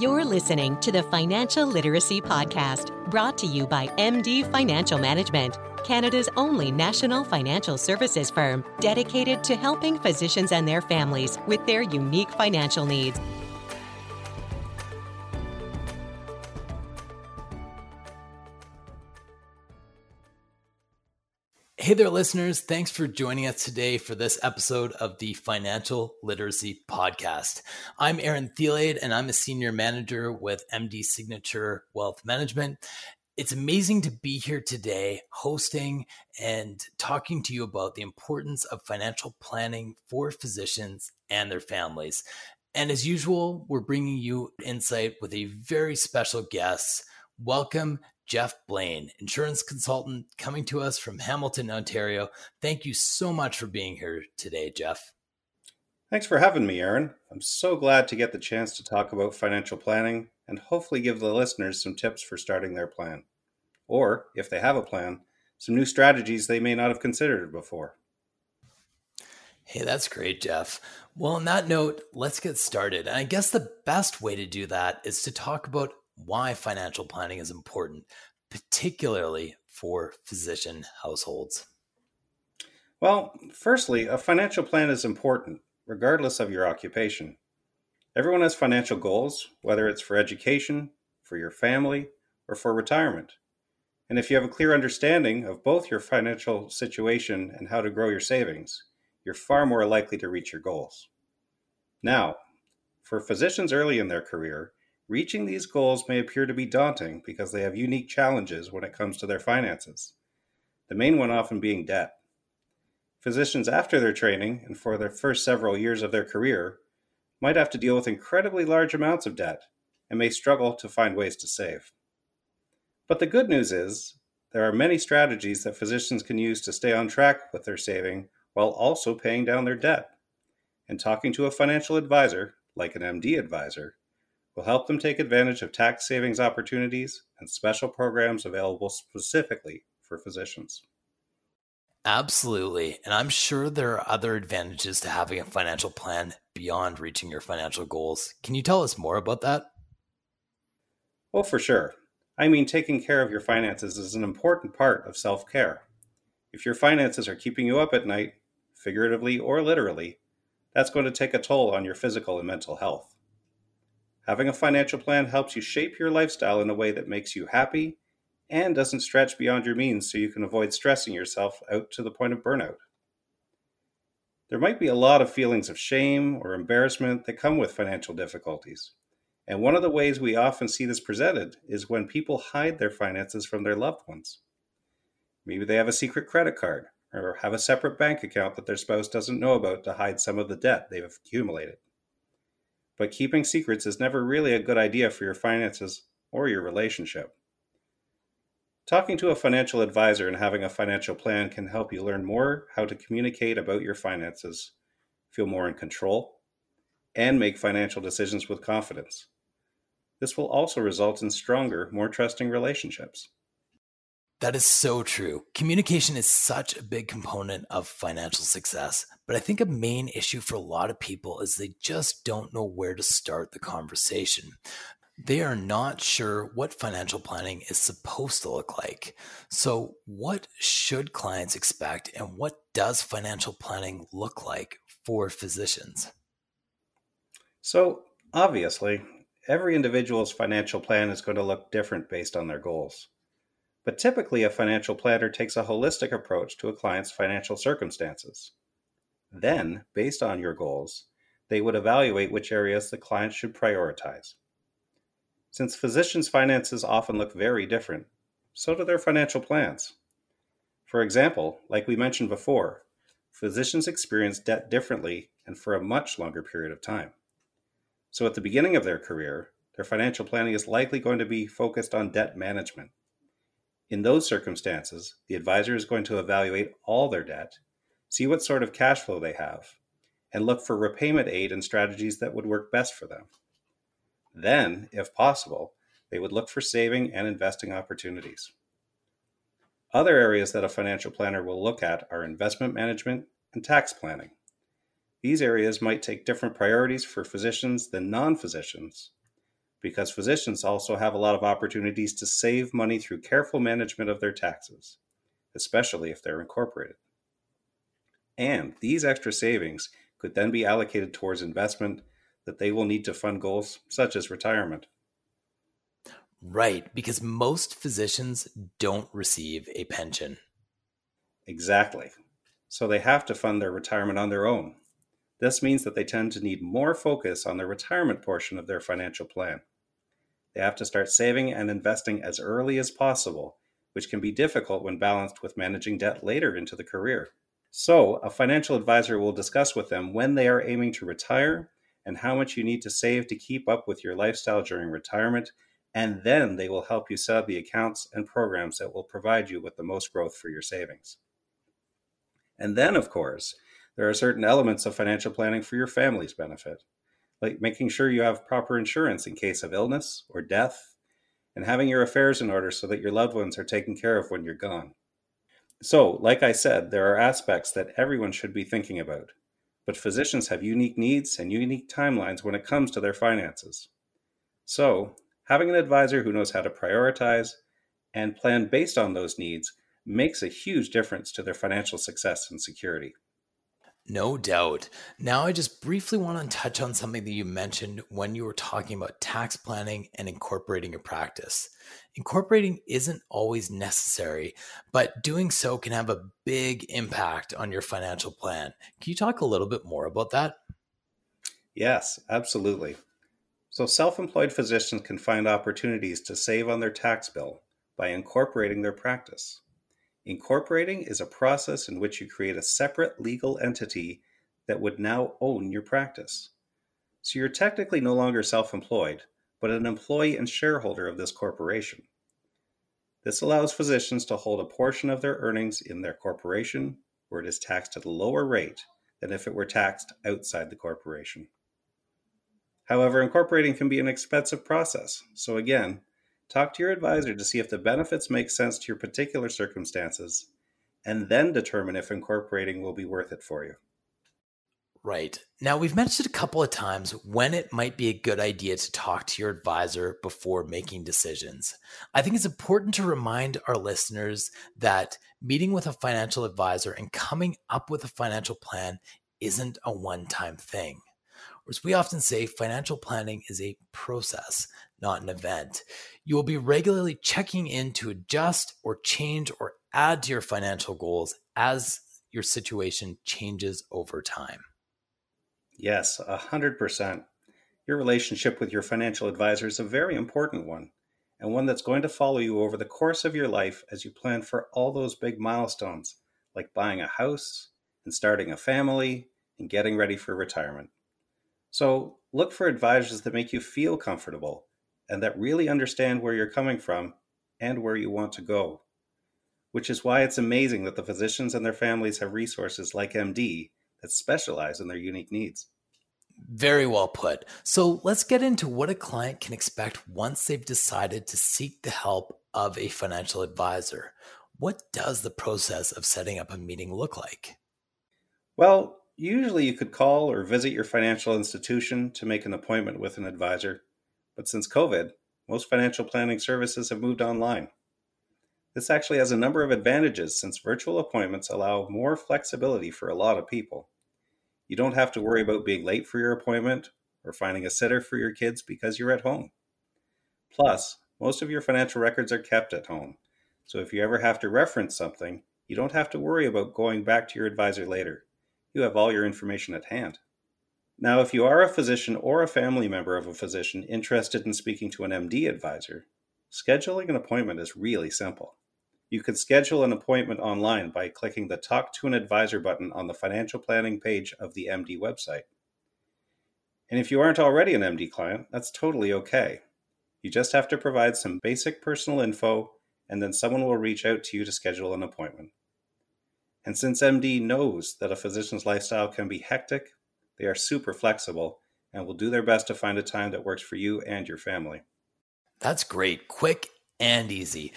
You're listening to the Financial Literacy Podcast, brought to you by MD Financial Management, Canada's only national financial services firm dedicated to helping physicians and their families with their unique financial needs. Hey there, listeners. Thanks for joining us today for this episode of the Financial Literacy Podcast. I'm Aaron Thielade, and I'm a senior manager with MD Signature Wealth Management. It's amazing to be here today hosting and talking to you about the importance of financial planning for physicians and their families. And as usual, we're bringing you insight with a very special guest. Welcome, Jeff Blaine, insurance consultant coming to us from Hamilton, Ontario. Thank you so much for being here today, Jeff. Thanks for having me, Aaron. I'm so glad to get the chance to talk about financial planning and hopefully give the listeners some tips for starting their plan. Or, if they have a plan, some new strategies they may not have considered before. Hey, that's great, Jeff. Well, on that note, let's get started. And I guess the best way to do that is to talk about why financial planning is important, particularly for physician households? Well, firstly, a financial plan is important, regardless of your occupation. Everyone has financial goals, whether it's for education, for your family, or for retirement. And if you have a clear understanding of both your financial situation and how to grow your savings, you're far more likely to reach your goals. Now, for physicians early in their career, Reaching these goals may appear to be daunting because they have unique challenges when it comes to their finances, the main one often being debt. Physicians, after their training and for their first several years of their career, might have to deal with incredibly large amounts of debt and may struggle to find ways to save. But the good news is, there are many strategies that physicians can use to stay on track with their saving while also paying down their debt. And talking to a financial advisor, like an MD advisor, will help them take advantage of tax savings opportunities and special programs available specifically for physicians. Absolutely. And I'm sure there are other advantages to having a financial plan beyond reaching your financial goals. Can you tell us more about that? Well, for sure. I mean, taking care of your finances is an important part of self care. If your finances are keeping you up at night, figuratively or literally, that's going to take a toll on your physical and mental health. Having a financial plan helps you shape your lifestyle in a way that makes you happy and doesn't stretch beyond your means so you can avoid stressing yourself out to the point of burnout. There might be a lot of feelings of shame or embarrassment that come with financial difficulties. And one of the ways we often see this presented is when people hide their finances from their loved ones. Maybe they have a secret credit card or have a separate bank account that their spouse doesn't know about to hide some of the debt they've accumulated but keeping secrets is never really a good idea for your finances or your relationship. Talking to a financial advisor and having a financial plan can help you learn more how to communicate about your finances, feel more in control, and make financial decisions with confidence. This will also result in stronger, more trusting relationships. That is so true. Communication is such a big component of financial success. But I think a main issue for a lot of people is they just don't know where to start the conversation. They are not sure what financial planning is supposed to look like. So, what should clients expect, and what does financial planning look like for physicians? So, obviously, every individual's financial plan is going to look different based on their goals. But typically, a financial planner takes a holistic approach to a client's financial circumstances. Then, based on your goals, they would evaluate which areas the client should prioritize. Since physicians' finances often look very different, so do their financial plans. For example, like we mentioned before, physicians experience debt differently and for a much longer period of time. So, at the beginning of their career, their financial planning is likely going to be focused on debt management. In those circumstances, the advisor is going to evaluate all their debt, see what sort of cash flow they have, and look for repayment aid and strategies that would work best for them. Then, if possible, they would look for saving and investing opportunities. Other areas that a financial planner will look at are investment management and tax planning. These areas might take different priorities for physicians than non physicians, because physicians also have a lot of opportunities to save money through careful management of their taxes, especially if they're incorporated. And these extra savings could then be allocated towards investment that they will need to fund goals such as retirement. Right, because most physicians don't receive a pension. Exactly. So they have to fund their retirement on their own. This means that they tend to need more focus on the retirement portion of their financial plan. They have to start saving and investing as early as possible, which can be difficult when balanced with managing debt later into the career. So, a financial advisor will discuss with them when they are aiming to retire and how much you need to save to keep up with your lifestyle during retirement, and then they will help you set up the accounts and programs that will provide you with the most growth for your savings. And then, of course, there are certain elements of financial planning for your family's benefit, like making sure you have proper insurance in case of illness or death, and having your affairs in order so that your loved ones are taken care of when you're gone. So, like I said, there are aspects that everyone should be thinking about, but physicians have unique needs and unique timelines when it comes to their finances. So, having an advisor who knows how to prioritize and plan based on those needs makes a huge difference to their financial success and security. No doubt. Now, I just briefly want to touch on something that you mentioned when you were talking about tax planning and incorporating your practice. Incorporating isn't always necessary, but doing so can have a big impact on your financial plan. Can you talk a little bit more about that? Yes, absolutely. So, self employed physicians can find opportunities to save on their tax bill by incorporating their practice. Incorporating is a process in which you create a separate legal entity that would now own your practice. So you're technically no longer self employed, but an employee and shareholder of this corporation. This allows physicians to hold a portion of their earnings in their corporation where it is taxed at a lower rate than if it were taxed outside the corporation. However, incorporating can be an expensive process, so again, Talk to your advisor to see if the benefits make sense to your particular circumstances, and then determine if incorporating will be worth it for you. Right. Now, we've mentioned a couple of times when it might be a good idea to talk to your advisor before making decisions. I think it's important to remind our listeners that meeting with a financial advisor and coming up with a financial plan isn't a one time thing. As we often say, financial planning is a process, not an event. You will be regularly checking in to adjust or change or add to your financial goals as your situation changes over time. Yes, 100%. Your relationship with your financial advisor is a very important one, and one that's going to follow you over the course of your life as you plan for all those big milestones, like buying a house and starting a family and getting ready for retirement. So, look for advisors that make you feel comfortable and that really understand where you're coming from and where you want to go. Which is why it's amazing that the physicians and their families have resources like MD that specialize in their unique needs. Very well put. So let's get into what a client can expect once they've decided to seek the help of a financial advisor. What does the process of setting up a meeting look like? Well, usually you could call or visit your financial institution to make an appointment with an advisor but since COVID, most financial planning services have moved online. This actually has a number of advantages since virtual appointments allow more flexibility for a lot of people. You don't have to worry about being late for your appointment or finding a sitter for your kids because you're at home. Plus, most of your financial records are kept at home, so if you ever have to reference something, you don't have to worry about going back to your advisor later. You have all your information at hand. Now, if you are a physician or a family member of a physician interested in speaking to an MD advisor, scheduling an appointment is really simple. You can schedule an appointment online by clicking the Talk to an Advisor button on the financial planning page of the MD website. And if you aren't already an MD client, that's totally okay. You just have to provide some basic personal info, and then someone will reach out to you to schedule an appointment. And since MD knows that a physician's lifestyle can be hectic, they are super flexible and will do their best to find a time that works for you and your family. That's great. Quick and easy.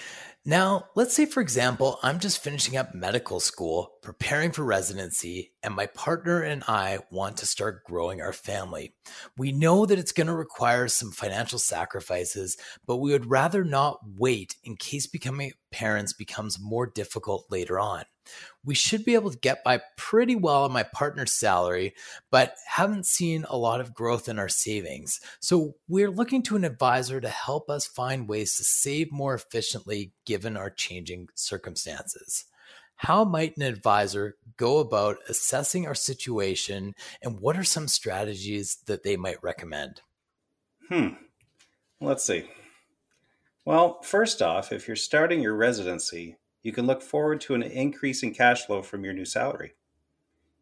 Now, let's say, for example, I'm just finishing up medical school, preparing for residency, and my partner and I want to start growing our family. We know that it's going to require some financial sacrifices, but we would rather not wait in case becoming parents becomes more difficult later on we should be able to get by pretty well on my partner's salary, but haven't seen a lot of growth in our savings. So we're looking to an advisor to help us find ways to save more efficiently given our changing circumstances. How might an advisor go about assessing our situation and what are some strategies that they might recommend? Hmm. Let's see. Well, first off, if you're starting your residency, you can look forward to an increase in cash flow from your new salary.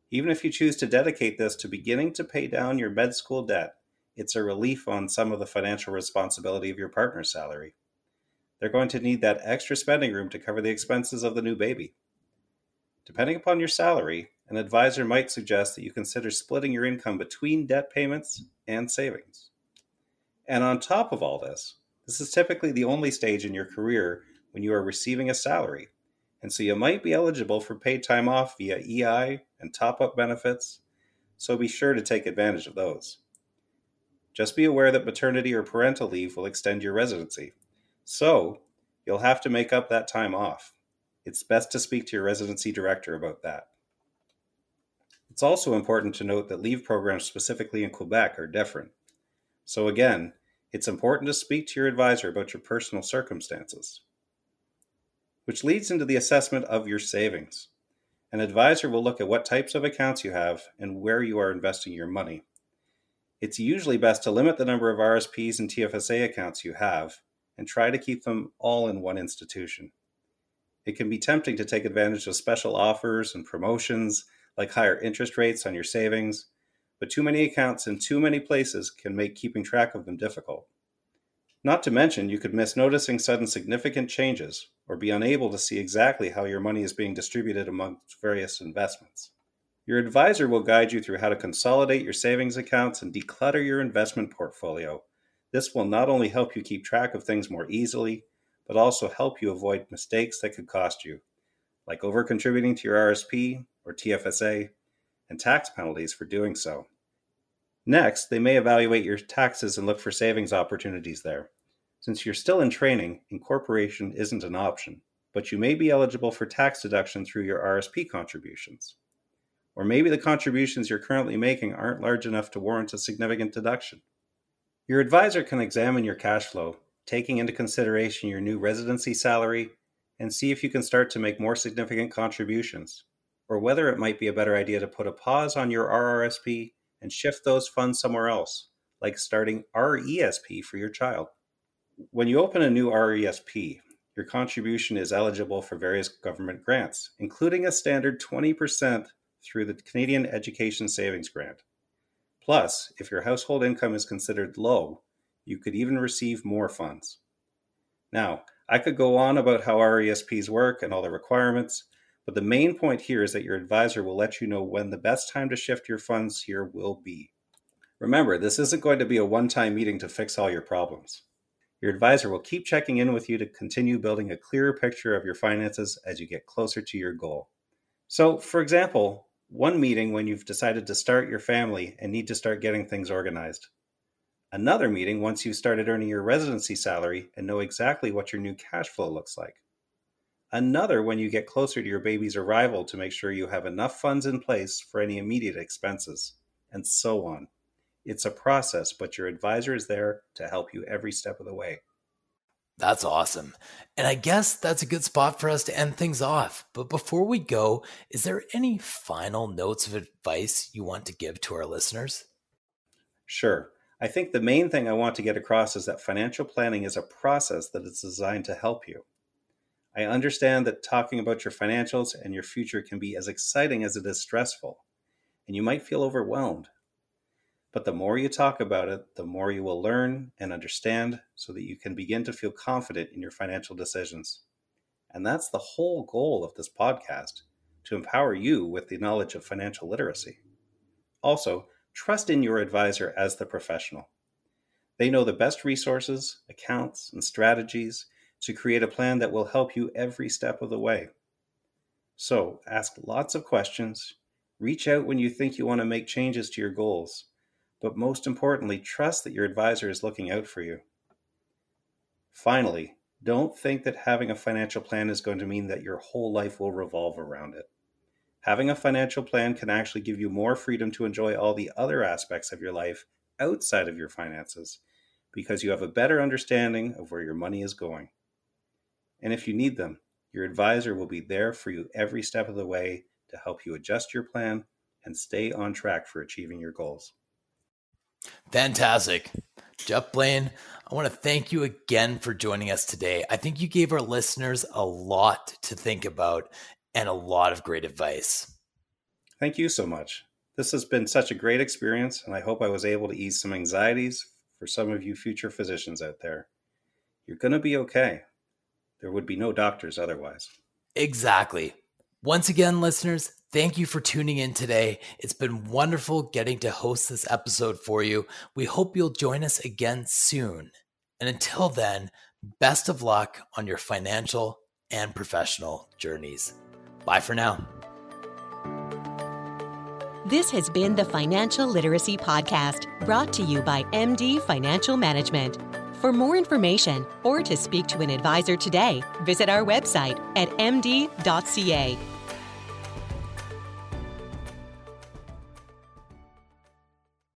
Even if you choose to dedicate this to beginning to pay down your med school debt, it's a relief on some of the financial responsibility of your partner's salary. They're going to need that extra spending room to cover the expenses of the new baby. Depending upon your salary, an advisor might suggest that you consider splitting your income between debt payments and savings. And on top of all this, this is typically the only stage in your career when you are receiving a salary, and so you might be eligible for paid time off via EI and top up benefits, so be sure to take advantage of those. Just be aware that maternity or parental leave will extend your residency, so you'll have to make up that time off. It's best to speak to your residency director about that. It's also important to note that leave programs specifically in Quebec are different. So, again, it's important to speak to your advisor about your personal circumstances which leads into the assessment of your savings. An advisor will look at what types of accounts you have and where you are investing your money. It's usually best to limit the number of RSPs and TFSA accounts you have and try to keep them all in one institution. It can be tempting to take advantage of special offers and promotions like higher interest rates on your savings, but too many accounts in too many places can make keeping track of them difficult. Not to mention, you could miss noticing sudden significant changes or be unable to see exactly how your money is being distributed amongst various investments. Your advisor will guide you through how to consolidate your savings accounts and declutter your investment portfolio. This will not only help you keep track of things more easily, but also help you avoid mistakes that could cost you, like over-contributing to your RSP or TFSA and tax penalties for doing so. Next, they may evaluate your taxes and look for savings opportunities there. Since you're still in training, incorporation isn't an option, but you may be eligible for tax deduction through your RSP contributions. Or maybe the contributions you're currently making aren't large enough to warrant a significant deduction. Your advisor can examine your cash flow, taking into consideration your new residency salary, and see if you can start to make more significant contributions, or whether it might be a better idea to put a pause on your RRSP and shift those funds somewhere else, like starting RESP for your child. When you open a new RESP, your contribution is eligible for various government grants, including a standard 20% through the Canadian Education Savings Grant. Plus, if your household income is considered low, you could even receive more funds. Now, I could go on about how RESPs work and all the requirements, but the main point here is that your advisor will let you know when the best time to shift your funds here will be. Remember, this isn't going to be a one time meeting to fix all your problems. Your advisor will keep checking in with you to continue building a clearer picture of your finances as you get closer to your goal. So, for example, one meeting when you've decided to start your family and need to start getting things organized. Another meeting once you've started earning your residency salary and know exactly what your new cash flow looks like another when you get closer to your baby's arrival to make sure you have enough funds in place for any immediate expenses, and so on. It's a process, but your advisor is there to help you every step of the way. That's awesome. And I guess that's a good spot for us to end things off. But before we go, is there any final notes of advice you want to give to our listeners? Sure. I think the main thing I want to get across is that financial planning is a process that is designed to help you. I understand that talking about your financials and your future can be as exciting as it is stressful, and you might feel overwhelmed. But the more you talk about it, the more you will learn and understand so that you can begin to feel confident in your financial decisions. And that's the whole goal of this podcast to empower you with the knowledge of financial literacy. Also, trust in your advisor as the professional. They know the best resources, accounts, and strategies to create a plan that will help you every step of the way. So ask lots of questions, reach out when you think you want to make changes to your goals, but most importantly, trust that your advisor is looking out for you. Finally, don't think that having a financial plan is going to mean that your whole life will revolve around it. Having a financial plan can actually give you more freedom to enjoy all the other aspects of your life outside of your finances because you have a better understanding of where your money is going. And if you need them, your advisor will be there for you every step of the way to help you adjust your plan and stay on track for achieving your goals. Fantastic. Jeff Blaine, I want to thank you again for joining us today. I think you gave our listeners a lot to think about and a lot of great advice. Thank you so much. This has been such a great experience, and I hope I was able to ease some anxieties for some of you future physicians out there. You're going to be okay. There would be no doctors otherwise. Exactly. Once again, listeners, thank you for tuning in today. It's been wonderful getting to host this episode for you. We hope you'll join us again soon. And until then, best of luck on your financial and professional journeys. Bye for now. This has been the Financial Literacy Podcast, brought to you by MD Financial Management. For more information or to speak to an advisor today, visit our website at md.ca